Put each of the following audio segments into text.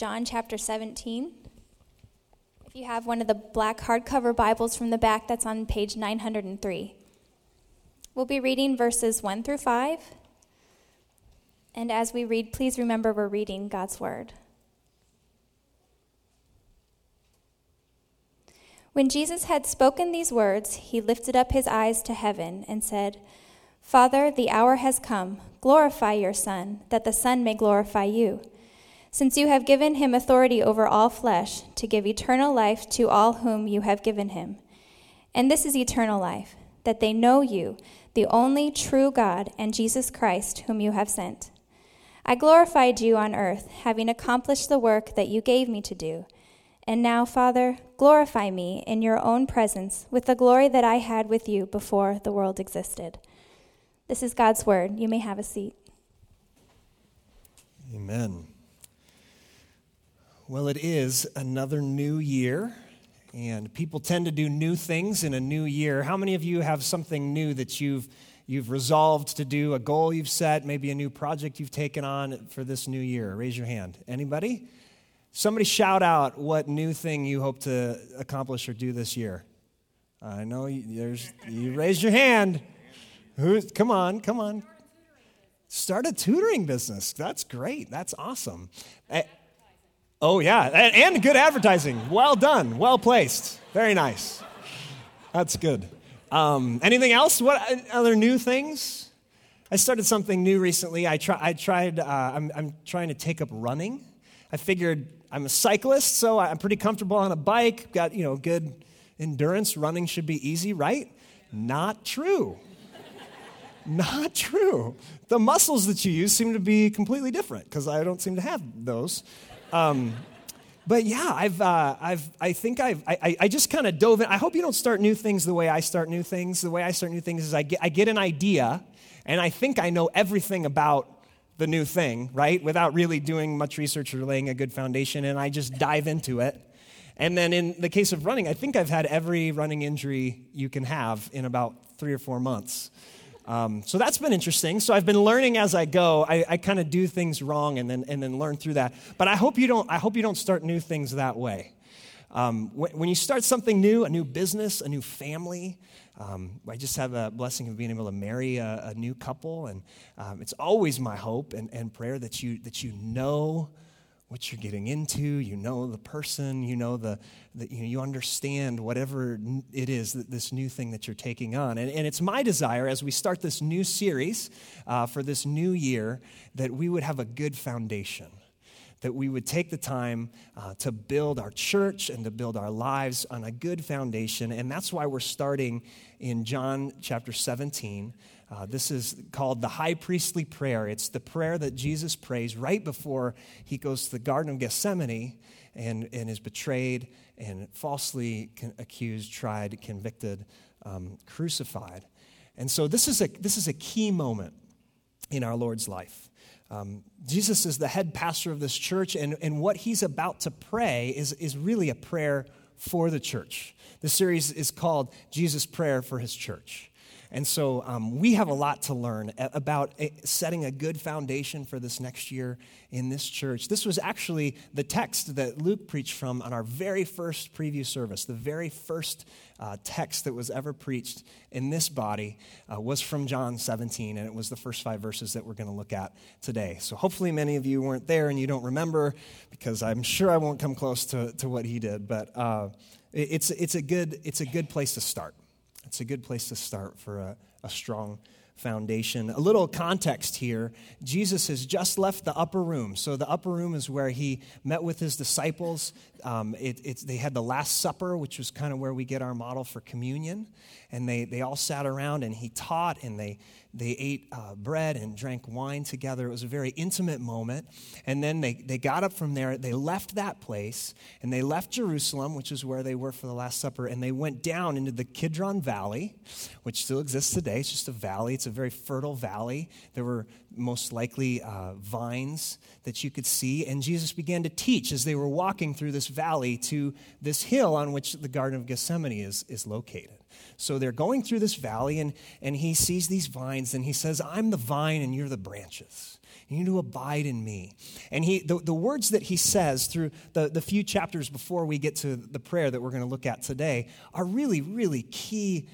John chapter 17. If you have one of the black hardcover Bibles from the back, that's on page 903. We'll be reading verses 1 through 5. And as we read, please remember we're reading God's Word. When Jesus had spoken these words, he lifted up his eyes to heaven and said, Father, the hour has come. Glorify your Son, that the Son may glorify you. Since you have given him authority over all flesh, to give eternal life to all whom you have given him. And this is eternal life, that they know you, the only true God, and Jesus Christ, whom you have sent. I glorified you on earth, having accomplished the work that you gave me to do. And now, Father, glorify me in your own presence with the glory that I had with you before the world existed. This is God's word. You may have a seat. Amen. Well, it is another new year, and people tend to do new things in a new year. How many of you have something new that you've you've resolved to do, a goal you've set, maybe a new project you've taken on for this new year? Raise your hand. Anybody? Somebody shout out what new thing you hope to accomplish or do this year. I know you, there's, you raised your hand. Who's come on, come on. Start a tutoring business. That's great. That's awesome. Eh, oh, yeah. And, good advertising. Well done. Well placed. Very nice. That's good. Um, anything else? What other new things? I started something new recently. I, try, I tried, uh, I'm, I'm trying to take up running. I figured I'm a cyclist, so I'm pretty comfortable on a bike, got, you know, good endurance. Running should be easy, right? Not true. Not true. The muscles that you use seem to be completely different because I don't seem to have those. Um, but yeah, I've, uh, I've, I think I've, I, I just kind of dove in. I hope you don't start new things the way I start new things. The way I start new things is I get, I get an idea and I think I know everything about the new thing, right? Without really doing much research or laying a good foundation, and I just dive into it. And then in the case of running, I think I've had every running injury you can have in about three or four months. Um, so that's been interesting. So I've been learning as I go. I, I kind of do things wrong and then, and then learn through that. But I hope you don't, I hope you don't start new things that way. Um, when, when, you start something new, a new business, a new family, um, I just have a blessing of being able to marry a, a new couple, and um, it's always my hope and, and prayer that you that you know what you're getting into. You know the person. You know the, the you, know, you understand whatever it is that this new thing that you're taking on. And, and it's my desire as we start this new series uh, for this new year that we would have a good foundation that we would take the time uh, to build our church and to build our lives on a good foundation. And that's why we're starting in John chapter 17. Uh, this is called the high priestly prayer. It's the prayer that Jesus prays right before he goes to the Garden of Gethsemane and, and is betrayed and falsely accused, tried, convicted, um, crucified. And so this is, a, this is a key moment in our Lord's life. Um, Jesus is the head pastor of this church, and, and what he's about to pray is, is really a prayer for the church. The series is called Jesus' Prayer for His Church. And so um, we have a lot to learn about eh, setting a good foundation for this next year in this church. This was actually the text that Luke preached from on our very first preview service. The very first uh, text that was ever preached in this body uh, was from John 17, and it was the first five verses that we're going to look at today. So hopefully many of you weren't there and you don't remember, because I'm sure I won't come close to, to what he did. But uh, it's, it's, a good, it's a good place to start. It's a good place to start for a, a strong foundation. A little context here Jesus has just left the upper room. So, the upper room is where he met with his disciples. Um, it, they had the Last Supper, which was kind of where we get our model for communion. And they, they all sat around and he taught and they, they ate uh, bread and drank wine together. It was a very intimate moment. And then they, they got up from there, they left that place, and they left Jerusalem, which is where they were for the Last Supper, and they went down into the Kidron Valley, which still exists today. It's just a valley, it's a very fertile valley. There were most likely uh, vines that you could see. And Jesus began to teach as they were walking through this valley to this hill on which the Garden of Gethsemane is, is located. So they're going through this valley, and, and he sees these vines, and he says, I'm the vine, and you're the branches. You need to abide in me. And he, the, the words that he says through the, the few chapters before we get to the prayer that we're going to look at today are really, really key,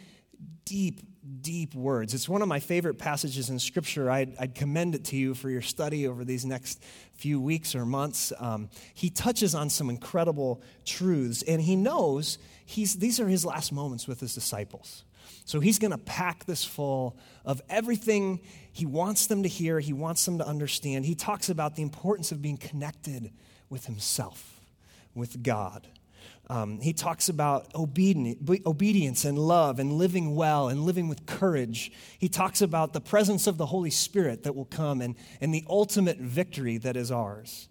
deep, deep words. It's one of my favorite passages in Scripture. I'd, I'd commend it to you for your study over these next few weeks or months. Um, he touches on some incredible truths, and he knows he's, these are his last moments with his disciples. So he's going to pack this full of everything he wants them to hear, he wants them to understand. He talks about the importance of being connected with himself, with God. Um, he talks about obedience and love and living well and living with courage. He talks about the presence of the Holy Spirit that will come and, and the ultimate victory that is ours.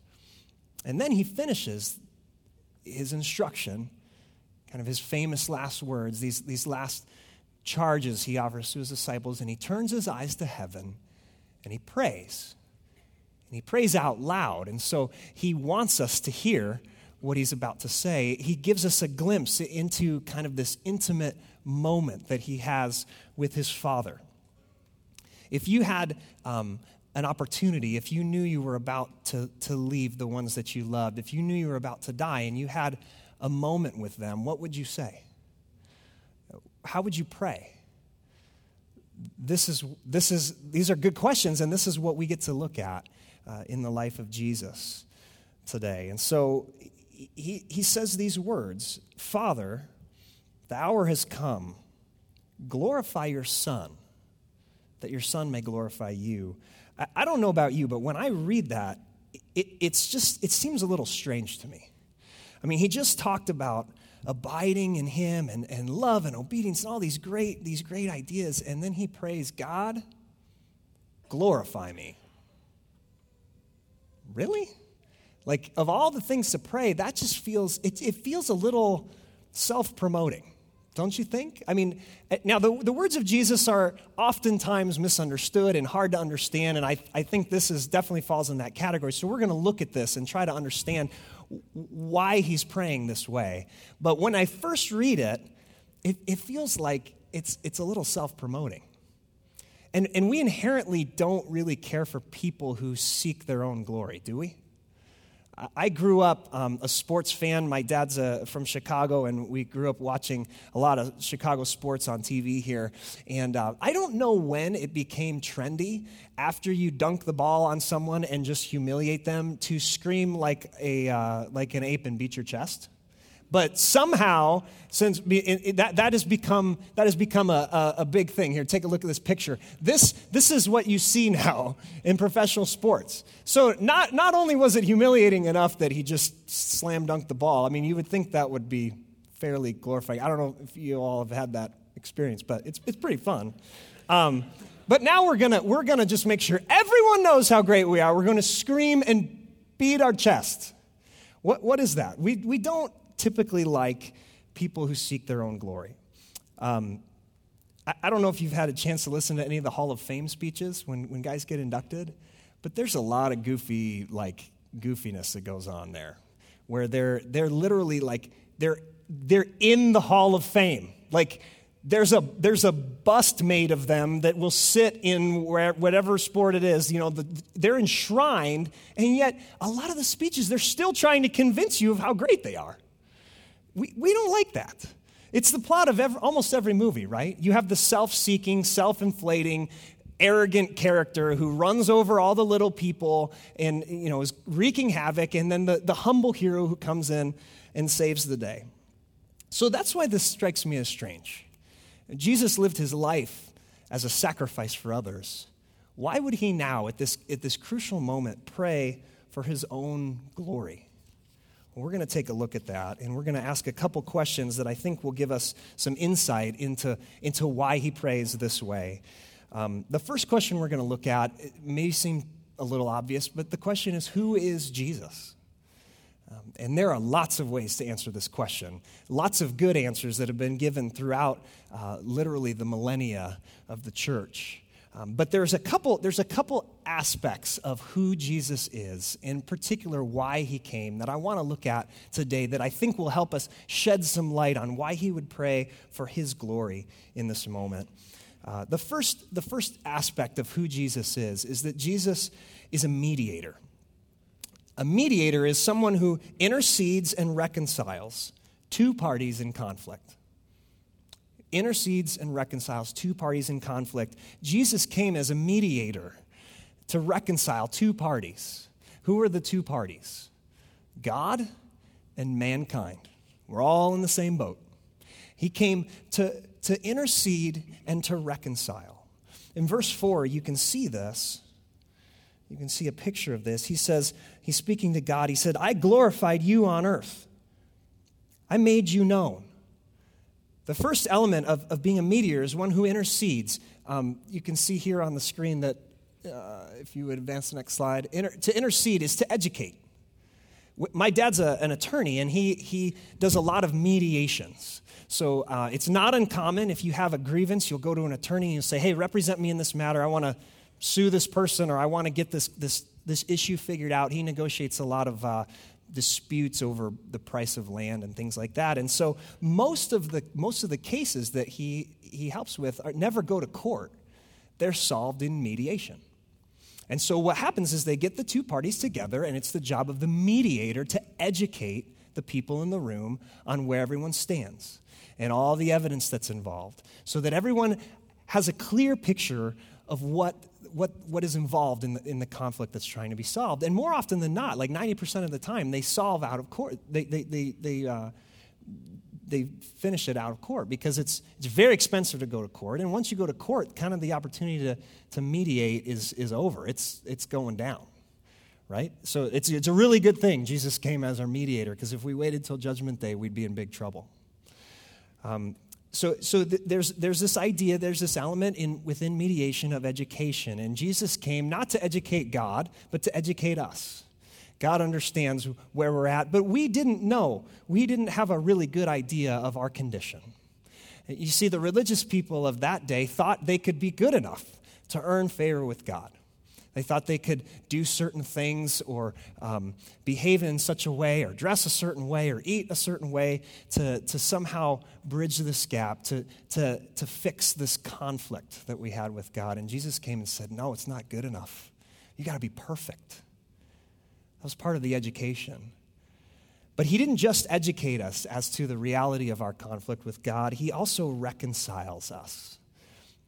And then he finishes his instruction, kind of his famous last words, these, these last charges he offers to his disciples, and he turns his eyes to heaven and he prays. And he prays out loud. And so he wants us to hear what he's about to say. He gives us a glimpse into kind of this intimate moment that he has with his father. If you had um, an opportunity, if you knew you were about to, to leave the ones that you loved, if you knew you were about to die and you had a moment with them, what would you say? how would you pray? This is, this is, these are good questions, and this is what we get to look at uh, in the life of Jesus today. And so he, he says these words Father, the hour has come. Glorify your Son, that your Son may glorify you. I, I don't know about you, but when I read that, it, it's just, it seems a little strange to me. I mean, he just talked about abiding in him and, and love and obedience and all these great, these great ideas. And then he prays, God, glorify me. Really? Like, of all the things to pray, that just feels, it, it feels a little self promoting, don't you think? I mean, eh, now the, the words of Jesus are oftentimes misunderstood and hard to understand, and I, I think this is definitely falls in that category. So we're going to look at this and try to understand why he's praying this way. But when I first read it, it, it feels like it's, it's a little self promoting. And, and we inherently don't really care for people who seek their own glory, do we? I grew up um, a sports fan. My dad's uh, from Chicago, and we grew up watching a lot of Chicago sports on TV here. And uh, I don't know when it became trendy after you dunk the ball on someone and just humiliate them to scream like, a, uh, like an ape and beat your chest. But somehow, since that, that has become, that has become a, a, a, big thing. Here, take a look at this picture. This, this is what you see now in professional sports. So, not, not only was it humiliating enough that he just slam dunked the ball, I mean, you would think that would be fairly glorifying. I don't know if you all have had that experience, but it's, it's pretty fun. Um, but now we're gonna, we're gonna just make sure everyone knows how great we are. We're gonna scream and beat our chest. What, what is that? We, we don't typically like people who seek their own glory. Um, I, I, don't know if you've had a chance to listen to any of the Hall of Fame speeches when, when guys get inducted, but there's a lot of goofy, like, goofiness that goes on there, where they're, they're literally like, they're, they're in the Hall of Fame. Like, there's a, there's a bust made of them that will sit in where, whatever sport it is. You know, the, they're enshrined, and yet a lot of the speeches, they're still trying to convince you of how great they are. We, we don't like that. It's the plot of every, almost every movie, right? You have the self seeking, self inflating, arrogant character who runs over all the little people and you know is wreaking havoc and then the, the humble hero who comes in and saves the day so that's why this strikes me as strange jesus lived his life as a sacrifice for others why would he now at this, at this crucial moment pray for his own glory we're going to take a look at that, and we're going to ask a couple questions that I think will give us some insight into, into why he prays this way. Um, the first question we're going to look at may seem a little obvious, but the question is who is Jesus? Um, and there are lots of ways to answer this question. Lots of good answers that have been given throughout uh, literally the millennia of the church. Um, but there's a couple there's a couple aspects of who Jesus is, in particular why he came, that I want to look at today that I think will help us shed some light on why he would pray for his glory in this moment. Uh, the, first, the first aspect of who Jesus is is that Jesus is a mediator. A mediator is someone who intercedes and reconciles two parties in conflict. Intercedes and reconciles two parties in conflict. Jesus came as a mediator to reconcile two parties. Who are the two parties? God and mankind. We're all in the same boat. He came to, to intercede and to reconcile. In verse 4, you can see this. You can see a picture of this. He says, He's speaking to God. He said, I glorified you on earth, I made you known. The first element of, of being a mediator is one who intercedes. Um, you can see here on the screen that, uh, if you would advance the next slide, inter- to intercede is to educate. My dad's a, an attorney, and he, he does a lot of mediations. So uh, it's not uncommon if you have a grievance, you'll go to an attorney and you'll say, Hey, represent me in this matter. I want to sue this person or I want to get this, this, this issue figured out. He negotiates a lot of uh, disputes over the price of land and things like that. And so most of the, most of the cases that he, he helps with are, never go to court, they're solved in mediation. And so what happens is they get the two parties together, and it's the job of the mediator to educate the people in the room on where everyone stands and all the evidence that's involved so that everyone has a clear picture of what, what, what is involved in the, in the conflict that's trying to be solved. And more often than not, like 90% of the time, they solve out of court. They, they, they, they, uh, they finish it out of court because it's, it's very expensive to go to court. And once you go to court, kind of the opportunity to, to mediate is, is over. It's, it's going down, right? So it's, it's a really good thing Jesus came as our mediator because if we waited till judgment day, we'd be in big trouble. Um, so, so th- there's, there's this idea, there's this element in, within mediation of education. And Jesus came not to educate God, but to educate us. God understands where we're at, but we didn't know. We didn't have a really good idea of our condition. You see, the religious people of that day thought they could be good enough to earn favor with God. They thought they could do certain things or um, behave in such a way or dress a certain way or eat a certain way to, to somehow bridge this gap, to, to, to fix this conflict that we had with God. And Jesus came and said, No, it's not good enough. You got to be perfect. That was part of the education. But he didn't just educate us as to the reality of our conflict with God, he also reconciles us.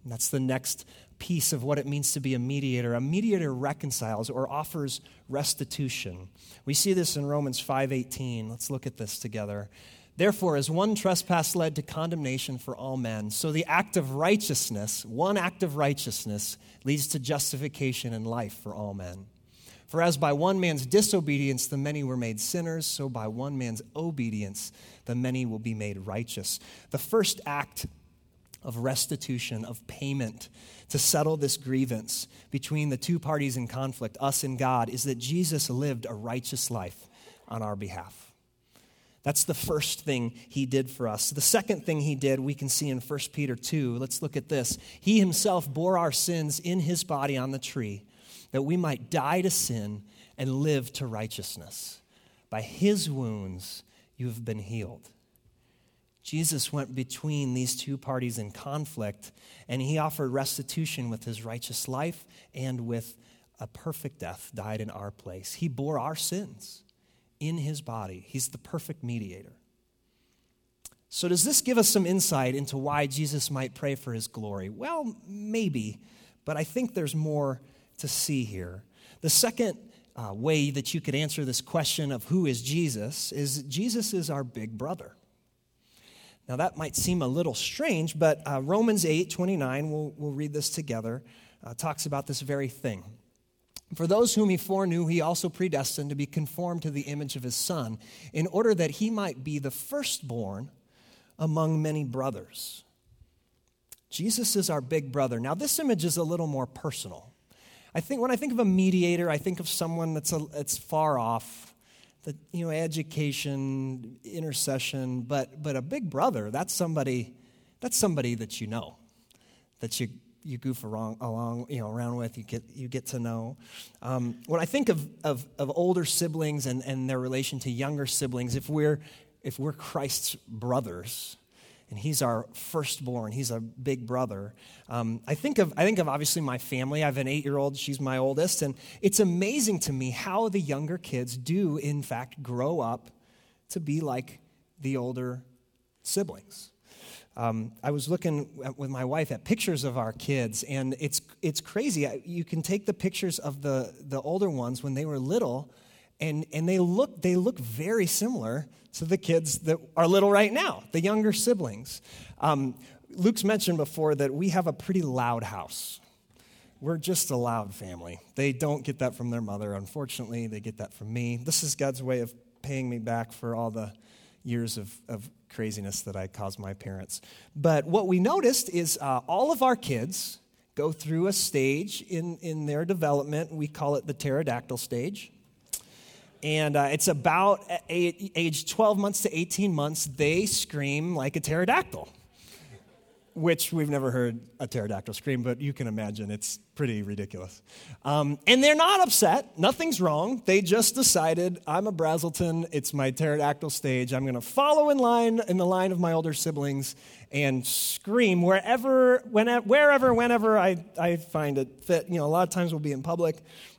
And that's the next piece of what it means to be a mediator. A mediator reconciles or offers restitution. We see this in Romans 5:18. Let's look at this together. Therefore, as one trespass led to condemnation for all men, so the act of righteousness, one act of righteousness, leads to justification and life for all men. For as by one man's disobedience the many were made sinners, so by one man's obedience the many will be made righteous. The first act of restitution, of payment to settle this grievance between the two parties in conflict, us and God, is that Jesus lived a righteous life on our behalf. That's the first thing he did for us. The second thing he did, we can see in 1 Peter 2. Let's look at this. He himself bore our sins in his body on the tree that we might die to sin and live to righteousness. By his wounds, you have been healed. Jesus went between these two parties in conflict, and he offered restitution with his righteous life and with a perfect death, died in our place. He bore our sins in his body. He's the perfect mediator. So, does this give us some insight into why Jesus might pray for his glory? Well, maybe, but I think there's more to see here. The second uh, way that you could answer this question of who is Jesus is Jesus is our big brother. Now, that might seem a little strange, but uh, Romans 8 29, we'll, we'll read this together, uh, talks about this very thing. For those whom he foreknew, he also predestined to be conformed to the image of his Son, in order that he might be the firstborn among many brothers. Jesus is our big brother. Now, this image is a little more personal. I think when I think of a mediator, I think of someone that's, a, that's far off, that, you know, education, intercession, but, but a big brother, that's somebody, that's somebody that you know, that you, you goof along, along you know, around with, you get, you get to know. Um, when I think of, of, of older siblings and, and their relation to younger siblings, if we're, if we're Christ's brothers, and he's our firstborn. He's a big brother. Um, I, think of, I think of obviously my family. I have an eight year old, she's my oldest, and it's amazing to me how the younger kids do, in fact, grow up to be like the older siblings. Um, I was looking with my wife at pictures of our kids, and it's, it's crazy. You can take the pictures of the, the older ones when they were little, and, and they, look, they look very similar to the kids that are little right now, the younger siblings. Um, Luke's mentioned before that we have a pretty loud house. We're just a loud family. They don't get that from their mother, unfortunately. They get that from me. This is God's way of paying me back for all the years of, of craziness that I caused my parents. But what we noticed is uh, all of our kids go through a stage in, in their development. We call it the pterodactyl stage. And uh, it's about age 12 months to 18 months, they scream like a pterodactyl which we've never heard a pterodactyl scream, but you can imagine it's pretty ridiculous. Um, and they're not upset. Nothing's wrong. They just decided, I'm a Brazelton. It's my pterodactyl stage. I'm going to follow in line, in the line of my older siblings and scream wherever, whenever, wherever, whenever I, I find it fit. You know, a lot of times we'll be in public.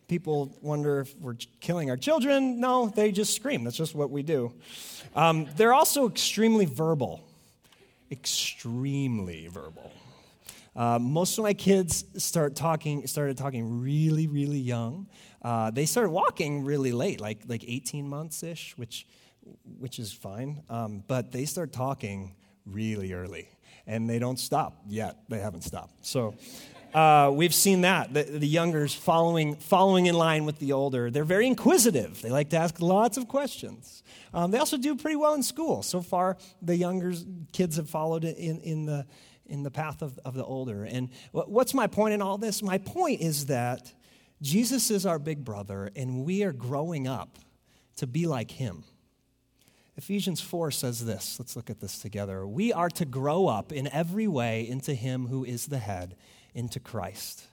People wonder if we're killing our children. No, they just scream. That's just what we do. Um, they're also extremely verbal extremely verbal. Uh, most of my kids start talking, started talking really, really young. Uh, they started walking really late, like, like 18 months ish, which, which is fine. Um, but they start talking really early, and they don't stop yet. They haven't stopped. So uh, we've seen that the, the youngers following, following in line with the older. They're very inquisitive. They like to ask lots of questions. Um, they also do pretty well in school. So far, the younger kids have followed in, in, the, in the path of, of the older. And what's my point in all this? My point is that Jesus is our big brother, and we are growing up to be like him. Ephesians 4 says this. Let's look at this together. We are to grow up in every way into him who is the head, into Christ.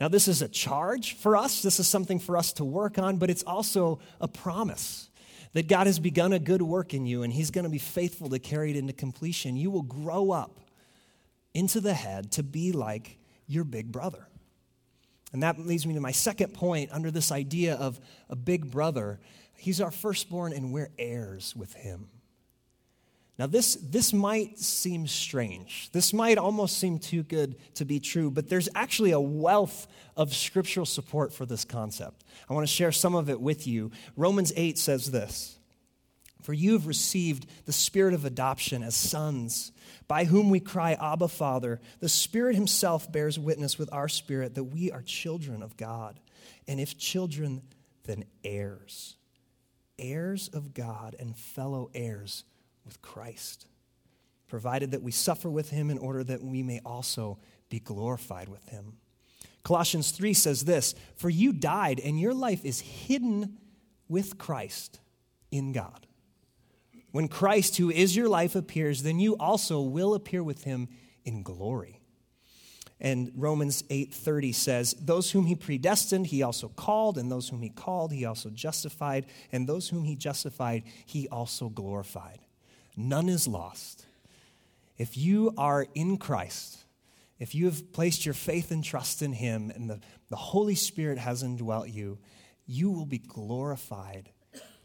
Now, this is a charge for us. This is something for us to work on, but it's also a promise that God has begun a good work in you and He's going to be faithful to carry it into completion. You will grow up into the head to be like your big brother. And that leads me to my second point under this idea of a big brother. He's our firstborn and we're heirs with him. Now, this, this might seem strange. This might almost seem too good to be true, but there's actually a wealth of scriptural support for this concept. I want to share some of it with you. Romans 8 says this For you have received the spirit of adoption as sons, by whom we cry, Abba, Father. The Spirit Himself bears witness with our spirit that we are children of God. And if children, then heirs. Heirs of God and fellow heirs with Christ, provided that we suffer with him in order that we may also be glorified with him. Colossians 3 says this For you died, and your life is hidden with Christ in God. When Christ, who is your life, appears, then you also will appear with him in glory. And Romans 8:30 says, "Those whom he predestined, he also called, and those whom he called, he also justified, and those whom he justified, he also glorified." None is lost. If you are in Christ, if you have placed your faith and trust in Him and the, the Holy Spirit has indwelt you, you will be glorified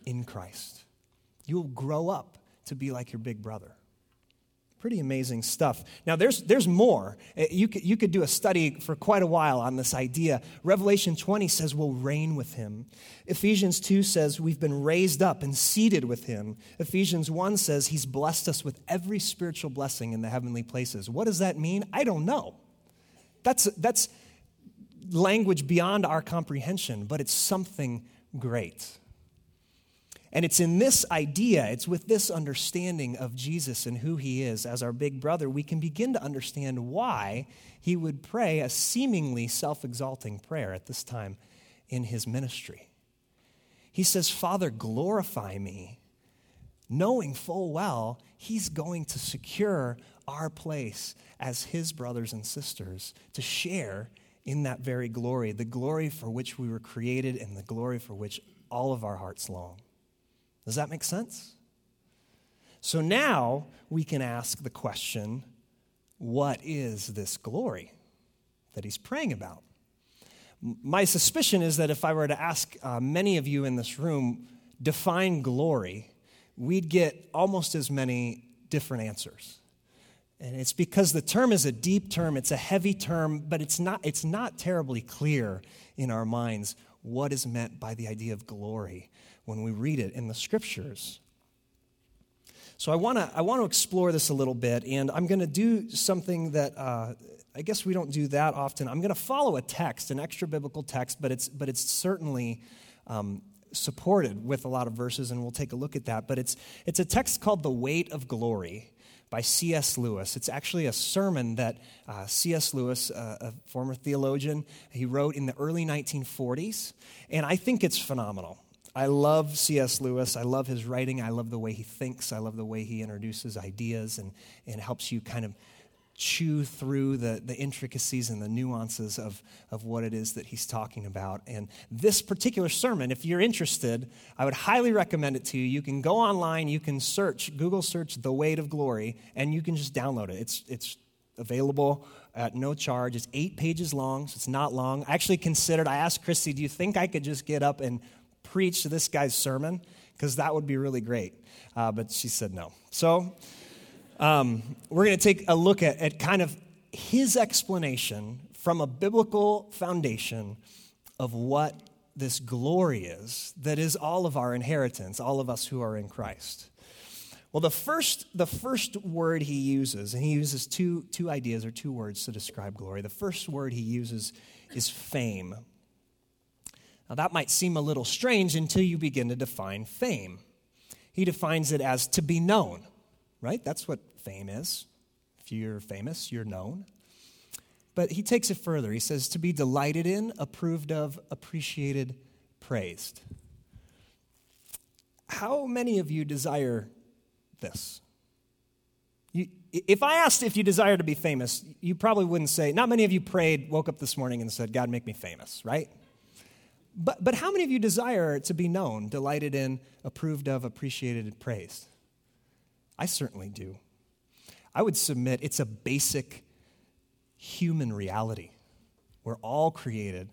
in Christ. You will grow up to be like your big brother. Pretty amazing stuff. Now, there's, there's more. Uh, you could, you could do a study for quite a while on this idea. Revelation 20 says we'll reign with him. Ephesians 2 says we've been raised up and seated with him. Ephesians 1 says he's blessed us with every spiritual blessing in the heavenly places. What does that mean? I don't know. That's, that's language beyond our comprehension, but it's something great. And it's in this idea, it's with this understanding of Jesus and who he is as our big brother, we can begin to understand why he would pray a seemingly self exalting prayer at this time in his ministry. He says, Father, glorify me, knowing full well he's going to secure our place as his brothers and sisters to share in that very glory, the glory for which we were created and the glory for which all of our hearts long. Does that make sense? So now we can ask the question what is this glory that he's praying about? My suspicion is that if I were to ask uh, many of you in this room, define glory, we'd get almost as many different answers. And it's because the term is a deep term, it's a heavy term, but it's not, it's not terribly clear in our minds what is meant by the idea of glory when we read it in the scriptures. So I want to I want to explore this a little bit, and I'm going to do something that uh, I guess we don't do that often. I'm going to follow a text, an extra biblical text, but it's but it's certainly um, supported with a lot of verses, and we'll take a look at that. But it's it's a text called "The Weight of Glory." By C.S. Lewis. It's actually a sermon that uh, C.S. Lewis, uh, a former theologian, he wrote in the early 1940s, and I think it's phenomenal. I love C.S. Lewis. I love his writing. I love the way he thinks. I love the way he introduces ideas and, and helps you kind of chew through the, the intricacies and the nuances of, of what it is that he's talking about. And this particular sermon, if you're interested, I would highly recommend it to you. You can go online, you can search, Google search The Weight of Glory, and you can just download it. It's, it's available at no charge. It's eight pages long, so it's not long. I actually considered, I asked Christy, do you think I could just get up and preach this guy's sermon because that would be really great. Uh, but she said no. So um, we're going to take a look at, at kind of his explanation from a biblical foundation of what this glory is that is all of our inheritance, all of us who are in Christ. Well, the first, the first word he uses, and he uses two, two ideas or two words to describe glory. The first word he uses is fame. Now, that might seem a little strange until you begin to define fame. He defines it as to be known, right? That's what fame is. If you're famous, you're known. But he takes it further. He says to be delighted in, approved of, appreciated, praised. How many of you desire this? You, if I asked if you desire to be famous, you probably wouldn't say, not many of you prayed, woke up this morning and said, God, make me famous, right? But, but how many of you desire to be known, delighted in, approved of, appreciated, and praised? I certainly do. I would submit it's a basic human reality. We're all created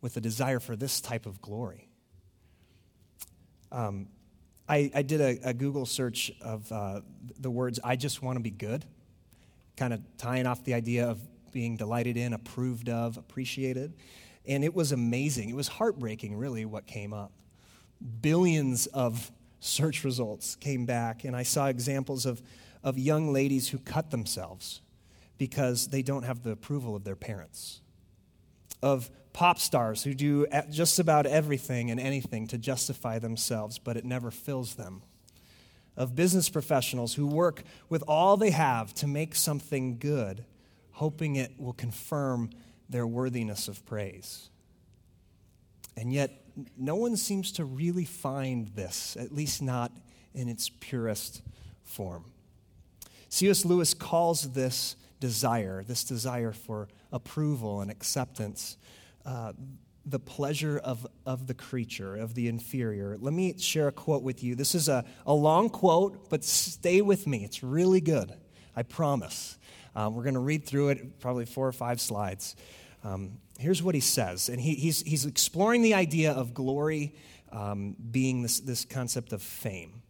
with a desire for this type of glory. Um, I, I, did a, a, Google search of uh, the words, I just want to be good, kind of tying off the idea of being delighted in, approved of, appreciated. And it was amazing. It was heartbreaking, really, what came up. Billions of search results came back, and I saw examples of, of young ladies who cut themselves because they don't have the approval of their parents, of pop stars who do just about everything and anything to justify themselves, but it never fills them, of business professionals who work with all they have to make something good, hoping it will confirm their worthiness of praise. And yet, no one seems to really find this, at least not in its purest form. C.S. Lewis calls this desire, this desire for approval and acceptance, uh, the pleasure of, of the creature, of the inferior. Let me share a quote with you. This is a, a long quote, but stay with me. It's really good. I promise. Um, we're going to read through it, probably four or five slides. Um, here's what he says, and he, he's, he's exploring the idea of glory um, being this, this concept of fame.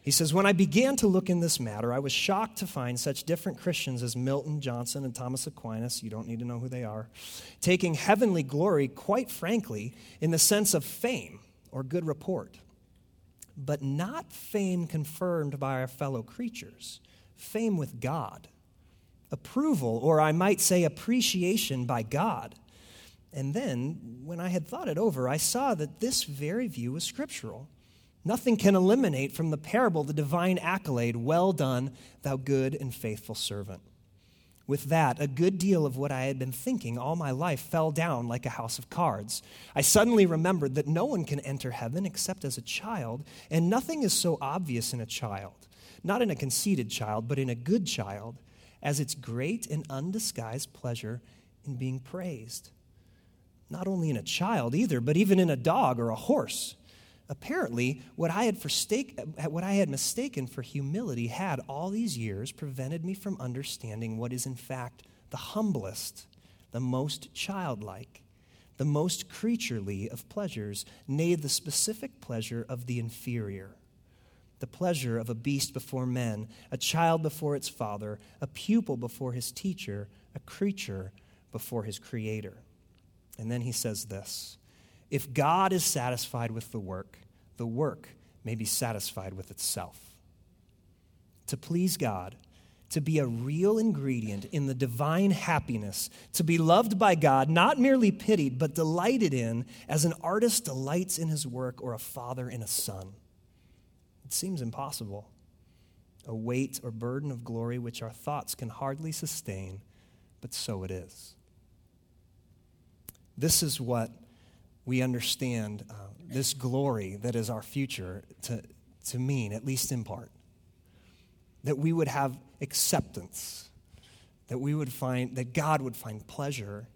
He says, When I began to look in this matter, I was shocked to find such different Christians as Milton, Johnson, and Thomas Aquinas, you don't need to know who they are, taking heavenly glory, quite frankly, in the sense of fame or good report, but not fame confirmed by our fellow creatures, fame with God approval, or I might say appreciation by God. And then, when I had thought it over, I saw that this very view was scriptural. Nothing can eliminate from the parable the divine accolade, Well done, thou good and faithful servant. With that, a good deal of what I had been thinking all my life fell down like a house of cards. I suddenly remembered that no one can enter heaven except as a child, and nothing is so obvious in a child. Not in a conceited child, but in a good child as its great and undisguised pleasure in being praised. Not only in a child either, but even in a dog or a horse. Apparently, what I, had what I had mistaken for humility had all these years prevented me from understanding what is, in fact, the humblest, the most childlike, the most creaturely of pleasures, nay, the specific pleasure of the inferior. The pleasure of a beast before men, a child before its father, a pupil before his teacher, a creature before his creator. And then he says this if God is satisfied with the work, the work may be satisfied with itself. To please God, to be a real ingredient in the divine happiness, to be loved by God, not merely pitied, but delighted in, as an artist delights in his work or a father in a son. It seems impossible. A weight or burden of glory which our thoughts can hardly sustain, but so it is. This is what we understand uh, this glory that is our future to, to mean, at least in part. That we would have acceptance, that we would find, that God would find pleasure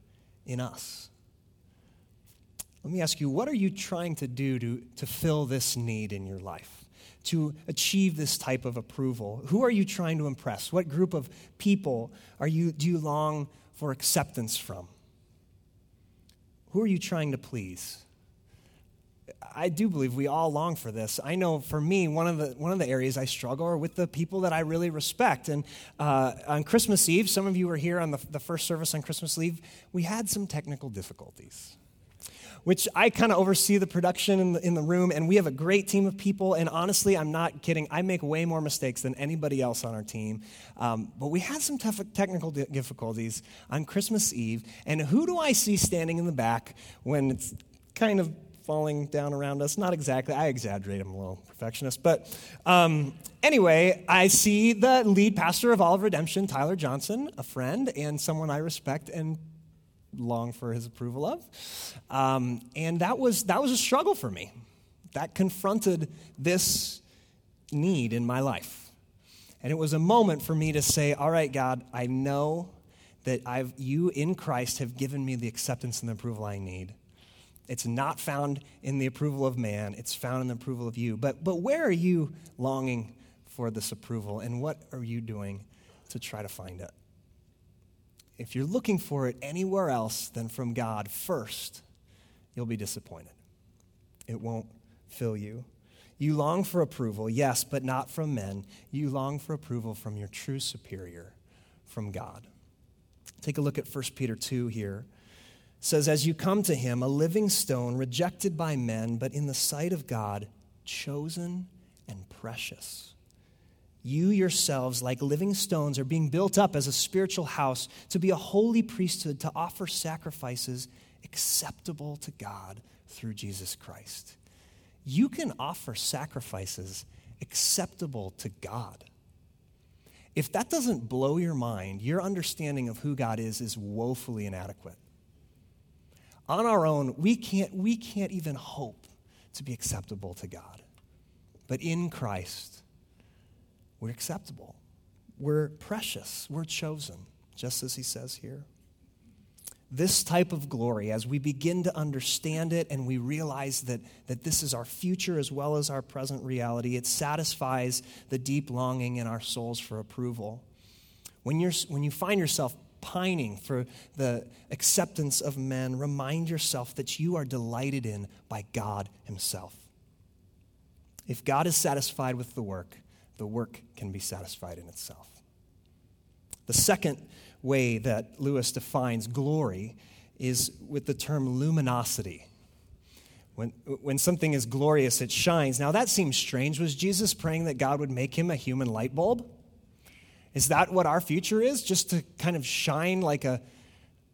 in us. Let me ask you, what are you trying to do to, to fill this need in your life? To achieve this type of approval? Who are you trying to impress? What group of people are you, do you long for acceptance from? Who are you trying to please? I do believe we all long for this. I know for me, one of the, one of the areas I struggle are with the people that I really respect. And uh, on Christmas Eve, some of you were here on the, the first service on Christmas Eve, we had some technical difficulties which I kind of oversee the production in the, in the room, and we have a great team of people. And honestly, I'm not kidding. I make way more mistakes than anybody else on our team. Um, but we had some tough technical difficulties on Christmas Eve. And who do I see standing in the back when it's kind of falling down around us? Not exactly. I exaggerate. I'm a little perfectionist. But um, anyway, I see the lead pastor of Olive Redemption, Tyler Johnson, a friend and someone I respect and long for his approval of. Um, and that was, that was a struggle for me. That confronted this need in my life. And it was a moment for me to say, All right, God, I know that I've, you in Christ have given me the acceptance and the approval I need. It's not found in the approval of man, it's found in the approval of you. But, but where are you longing for this approval, and what are you doing to try to find it? If you're looking for it anywhere else than from God first, you'll be disappointed. It won't fill you. You long for approval, yes, but not from men. You long for approval from your true superior, from God. Take a look at 1 Peter 2 here. It says, As you come to him, a living stone, rejected by men, but in the sight of God, chosen and precious. You yourselves, like living stones, are being built up as a spiritual house to be a holy priesthood, to offer sacrifices acceptable to God through Jesus Christ. You can offer sacrifices acceptable to God. If that doesn't blow your mind, your understanding of who God is is woefully inadequate. On our own, we can't, we can't even hope to be acceptable to God. But in Christ, we're acceptable. We're precious. We're chosen, just as he says here. This type of glory, as we begin to understand it and we realize that, that this is our future as well as our present reality, it satisfies the deep longing in our souls for approval. When, you're, when you find yourself pining for the acceptance of men, remind yourself that you are delighted in by God Himself. If God is satisfied with the work, the work can be satisfied in itself. The second way that Lewis defines glory is with the term luminosity. When, when something is glorious, it shines. Now, that seems strange. Was Jesus praying that God would make him a human light bulb? Is that what our future is? Just to kind of shine like a,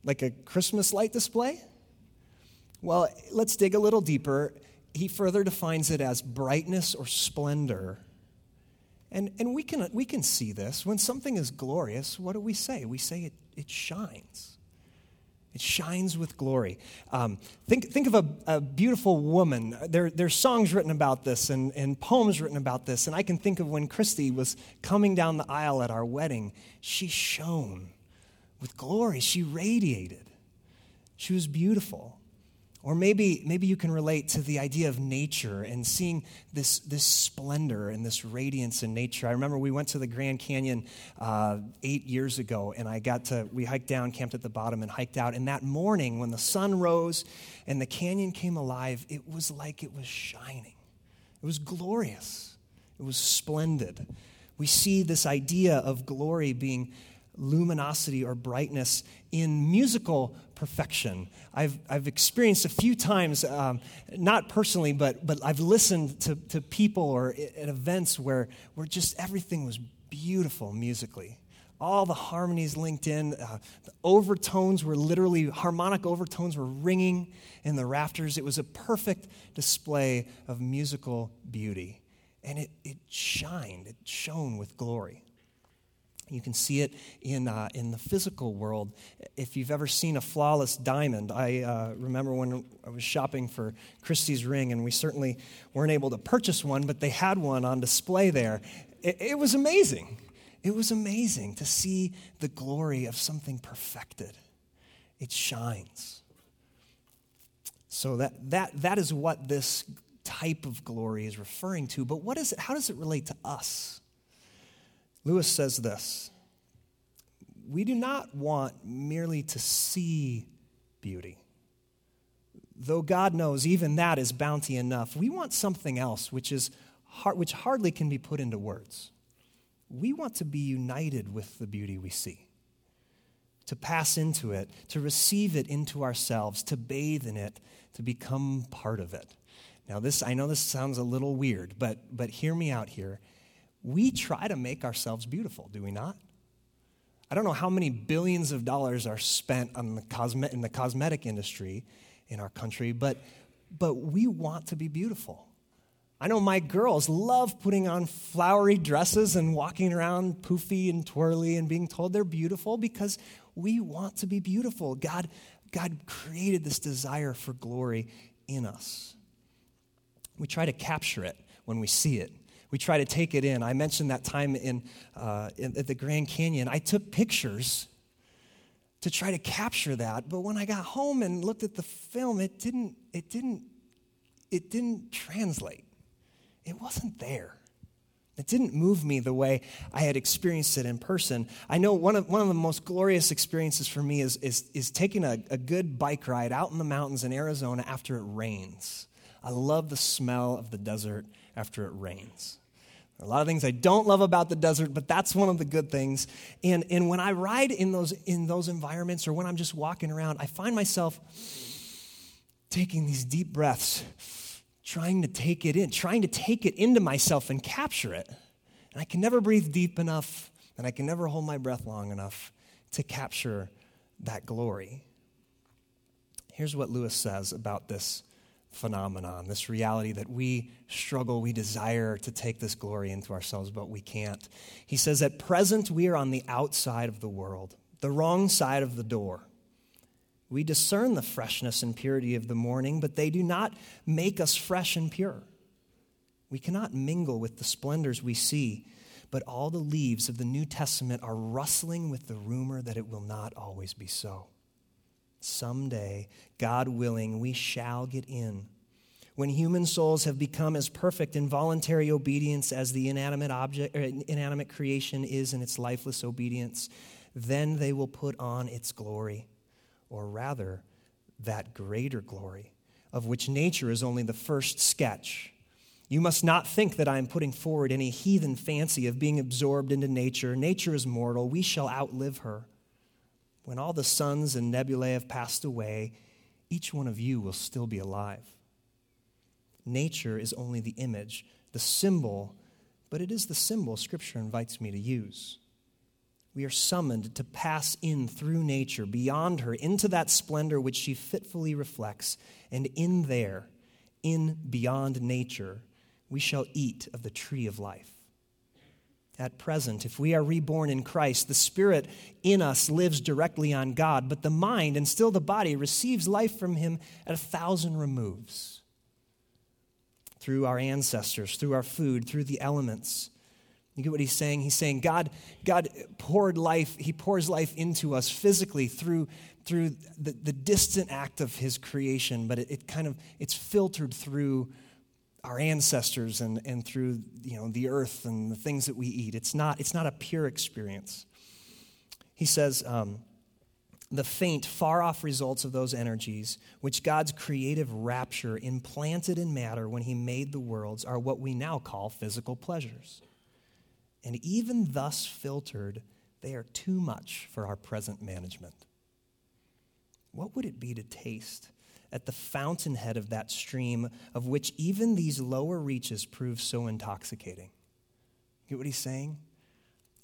like a Christmas light display? Well, let's dig a little deeper. He further defines it as brightness or splendor and, and we, can, we can see this. When something is glorious, what do we say? We say it, it shines. It shines with glory. Um, think, think of a, a, beautiful woman. There, there's songs written about this and, and poems written about this. And I can think of when Christy was coming down the aisle at our wedding, she shone with glory. She radiated. She was beautiful. Or maybe, maybe you can relate to the idea of nature and seeing this, this splendor and this radiance in nature. I remember we went to the Grand Canyon uh, eight years ago, and I got to, we hiked down, camped at the bottom, and hiked out. And that morning, when the sun rose and the canyon came alive, it was like it was shining. It was glorious, it was splendid. We see this idea of glory being luminosity or brightness in musical perfection. I've, I've experienced a few times, um, not personally, but, but I've listened to, to people or at events where, where just everything was beautiful musically. All the harmonies linked in, uh, the overtones were literally, harmonic overtones were ringing in the rafters. It was a perfect display of musical beauty. And it, it shined, it shone with glory. You can see it in, uh, in the physical world. If you've ever seen a flawless diamond, I uh, remember when I was shopping for Christie's ring, and we certainly weren't able to purchase one, but they had one on display there. It, it was amazing. It was amazing to see the glory of something perfected. It shines. So that, that, that is what this type of glory is referring to. But what is it, how does it relate to us? Lewis says this We do not want merely to see beauty. Though God knows even that is bounty enough, we want something else which, is, which hardly can be put into words. We want to be united with the beauty we see, to pass into it, to receive it into ourselves, to bathe in it, to become part of it. Now, this, I know this sounds a little weird, but, but hear me out here we try to make ourselves beautiful, do we not? I don't know how many billions of dollars are spent on the cosme- in the cosmetic industry in our country, but, but we want to be beautiful. I know my girls love putting on flowery dresses and walking around poofy and twirly and being told they're beautiful because we want to be beautiful. God, God created this desire for glory in us. We try to capture it when we see it we try to take it in. I mentioned that time in, uh, in, at the Grand Canyon. I took pictures to try to capture that, but when I got home and looked at the film, it didn't, it didn't, it didn't translate. It wasn't there. It didn't move me the way I had experienced it in person. I know one of, one of the most glorious experiences for me is, is, is taking a, a good bike ride out in the mountains in Arizona after it rains. I love the smell of the desert after it rains. A lot of things I don't love about the desert, but that's one of the good things. And, and when I ride in those, in those environments or when I'm just walking around, I find myself taking these deep breaths, trying to take it in, trying to take it into myself and capture it. And I can never breathe deep enough, and I can never hold my breath long enough to capture that glory. Here's what Lewis says about this phenomenon, this reality that we struggle, we desire to take this glory into ourselves, but we can't. He says, At present, we are on the outside of the world, the wrong side of the door. We discern the freshness and purity of the morning, but they do not make us fresh and pure. We cannot mingle with the splendors we see, but all the leaves of the New Testament are rustling with the rumor that it will not always be so. Someday, God willing, we shall get in. When human souls have become as perfect in voluntary obedience as the inanimate object or inanimate creation is in its lifeless obedience, then they will put on its glory, or rather, that greater glory, of which nature is only the first sketch. You must not think that I am putting forward any heathen fancy of being absorbed into nature. Nature is mortal. We shall outlive her. When all the suns and nebulae have passed away, each one of you will still be alive. Nature is only the image, the symbol, but it is the symbol Scripture invites me to use. We are summoned to pass in through nature, beyond her, into that splendor which she fitfully reflects, and in there, in beyond nature, we shall eat of the tree of life at present. If we are reborn in Christ, the Spirit in us lives directly on God, but the mind and still the body receives life from Him at a thousand removes. Through our ancestors, through our food, through the elements. You get what he's saying? He's saying God, God poured life, he pours life into us physically through, through the, the distant act of his creation, but it, it kind of it's filtered through our ancestors and, and through you know, the earth and the things that we eat. It's not, it's not a pure experience. He says, um, the faint, far off results of those energies, which God's creative rapture implanted in matter when He made the worlds, are what we now call physical pleasures. And even thus filtered, they are too much for our present management. What would it be to taste at the fountainhead of that stream of which even these lower reaches prove so intoxicating. Get what he's saying?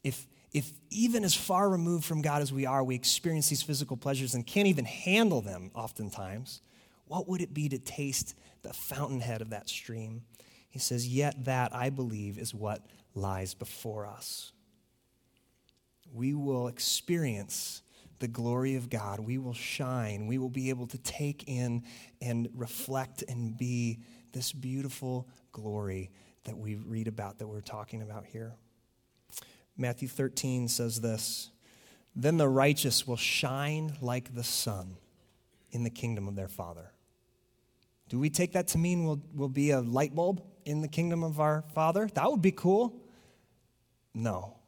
If, if even as far removed from God as we are, we experience these physical pleasures and can't even handle them oftentimes, what would it be to taste the fountainhead of that stream? He says, Yet that, I believe, is what lies before us. We will experience the glory of God. We will shine. We will be able to take in and reflect and be this beautiful glory that we read about, that we're talking about here. Matthew 13 says this Then the righteous will shine like the sun in the kingdom of their Father. Do we take that to mean we'll, we'll be a light bulb in the kingdom of our Father? That would be cool. No,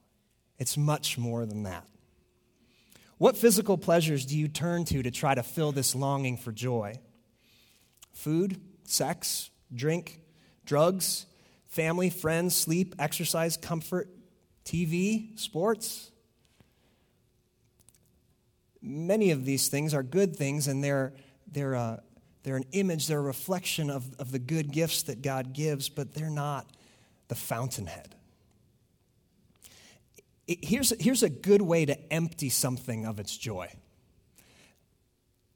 it's much more than that. What physical pleasures do you turn to to try to fill this longing for joy? Food, sex, drink, drugs, family, friends, sleep, exercise, comfort, TV, sports? Many of these things are good things and they're, they're, uh, they're an image, they're a reflection of, of the good gifts that God gives, but they're not the fountainhead here's, here's a good way to empty something of its joy.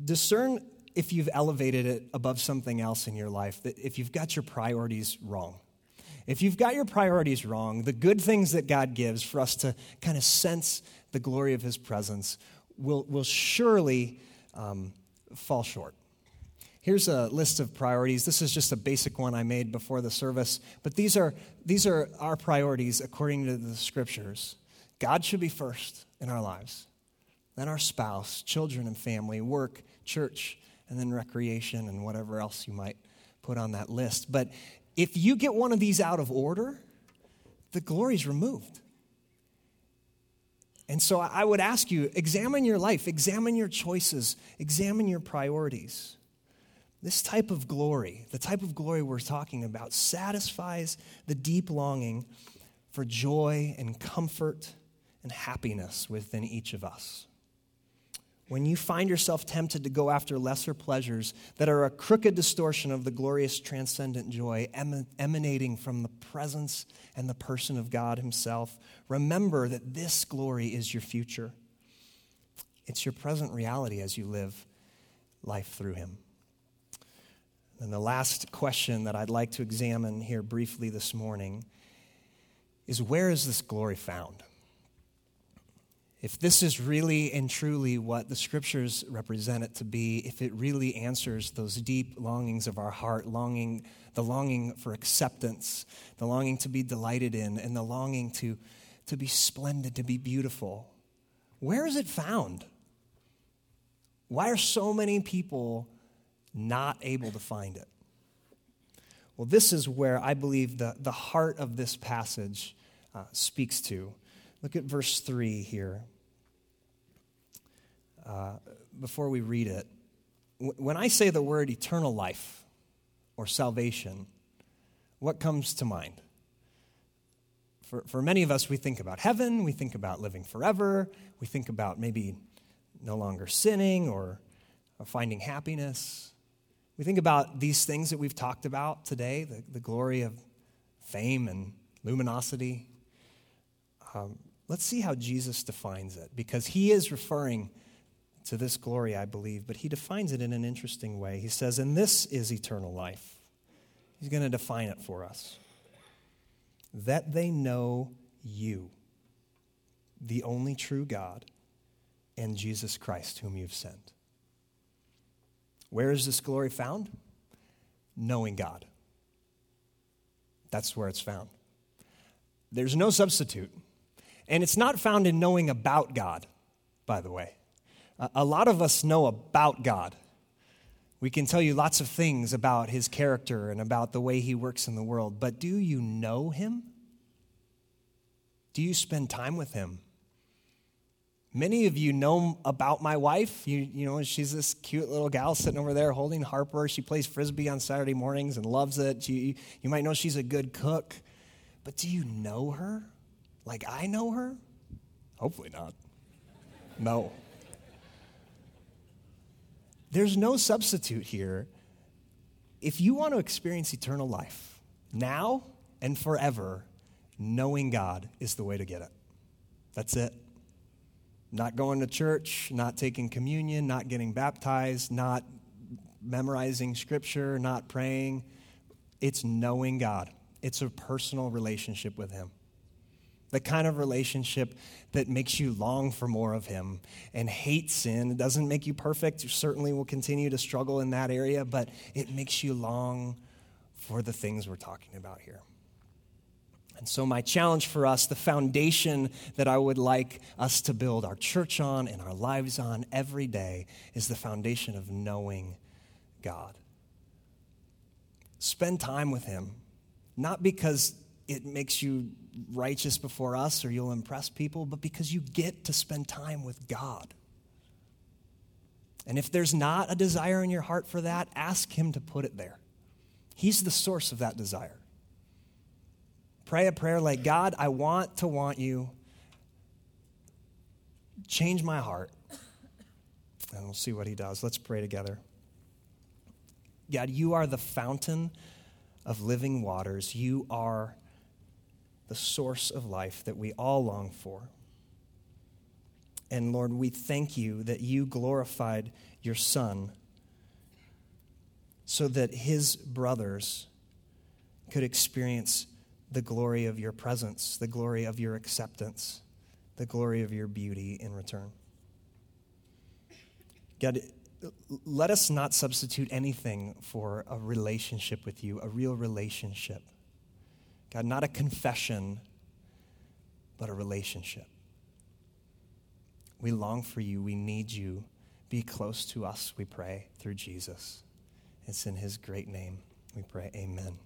Discern if you've elevated it above something else in your life, that if you've got your priorities wrong. If you've got your priorities wrong, the good things that God gives for us to kind of sense the glory of His presence will, will surely um, fall short. Here's a list of priorities. This is just a basic one I made before the service, but these are, these are our priorities according to the scriptures. God should be first in our lives, then our spouse, children and family, work, church, and then recreation and whatever else you might put on that list. But if you get one of these out of order, the glory is removed. And so I would ask you examine your life, examine your choices, examine your priorities. This type of glory, the type of glory we're talking about, satisfies the deep longing for joy and comfort and happiness within each of us. When you find yourself tempted to go after lesser pleasures that are a crooked distortion of the glorious transcendent joy emanating from the presence and the person of God Himself, remember that this glory is your future. It's your present reality as you live life through Him. And the last question that I'd like to examine here briefly this morning is where is this glory found? If this is really and truly what the scriptures represent it to be, if it really answers those deep longings of our heart, longing, the longing for acceptance, the longing to be delighted in, and the longing to, to be splendid, to be beautiful, where is it found? Why are so many people not able to find it? Well, this is where I believe the, the heart of this passage uh, speaks to. Look at verse 3 here. Uh, before we read it, when I say the word eternal life or salvation, what comes to mind? For, for many of us, we think about heaven, we think about living forever, we think about maybe no longer sinning or, or finding happiness. We think about these things that we've talked about today the, the glory of fame and luminosity. Um, Let's see how Jesus defines it, because he is referring to this glory, I believe, but he defines it in an interesting way. He says, And this is eternal life. He's going to define it for us that they know you, the only true God, and Jesus Christ, whom you've sent. Where is this glory found? Knowing God. That's where it's found. There's no substitute. And it's not found in knowing about God, by the way. A lot of us know about God. We can tell you lots of things about his character and about the way he works in the world, but do you know him? Do you spend time with him? Many of you know about my wife. You, you know, she's this cute little gal sitting over there holding Harper. She plays frisbee on Saturday mornings and loves it. You, you might know she's a good cook. But do you know her like I know her? Hopefully not. No. There's no substitute here. If you want to experience eternal life now and forever, knowing God is the way to get it. That's it. Not going to church, not taking communion, not getting baptized, not memorizing scripture, not praying. It's knowing God, it's a personal relationship with Him. The kind of relationship that makes you long for more of Him and hate sin. It doesn't make you perfect. You certainly will continue to struggle in that area, but it makes you long for the things we're talking about here. And so, my challenge for us, the foundation that I would like us to build our church on and our lives on every day, is the foundation of knowing God. Spend time with Him, not because it makes you righteous before us or you'll impress people, but because you get to spend time with God. And if there's not a desire in your heart for that, ask Him to put it there. He's the source of that desire. Pray a prayer like, God, I want to want you. Change my heart. And we'll see what he does. Let's pray together. God, you are the fountain of living waters. You are the source of life that we all long for. And Lord, we thank you that you glorified your Son so that his brothers could experience the glory of your presence, the glory of your acceptance, the glory of your beauty in return. God, let us not substitute anything for a relationship with you, a real relationship. God, not a confession, but a relationship. We long for you. We need you. Be close to us, we pray, through Jesus. It's in his great name we pray. Amen.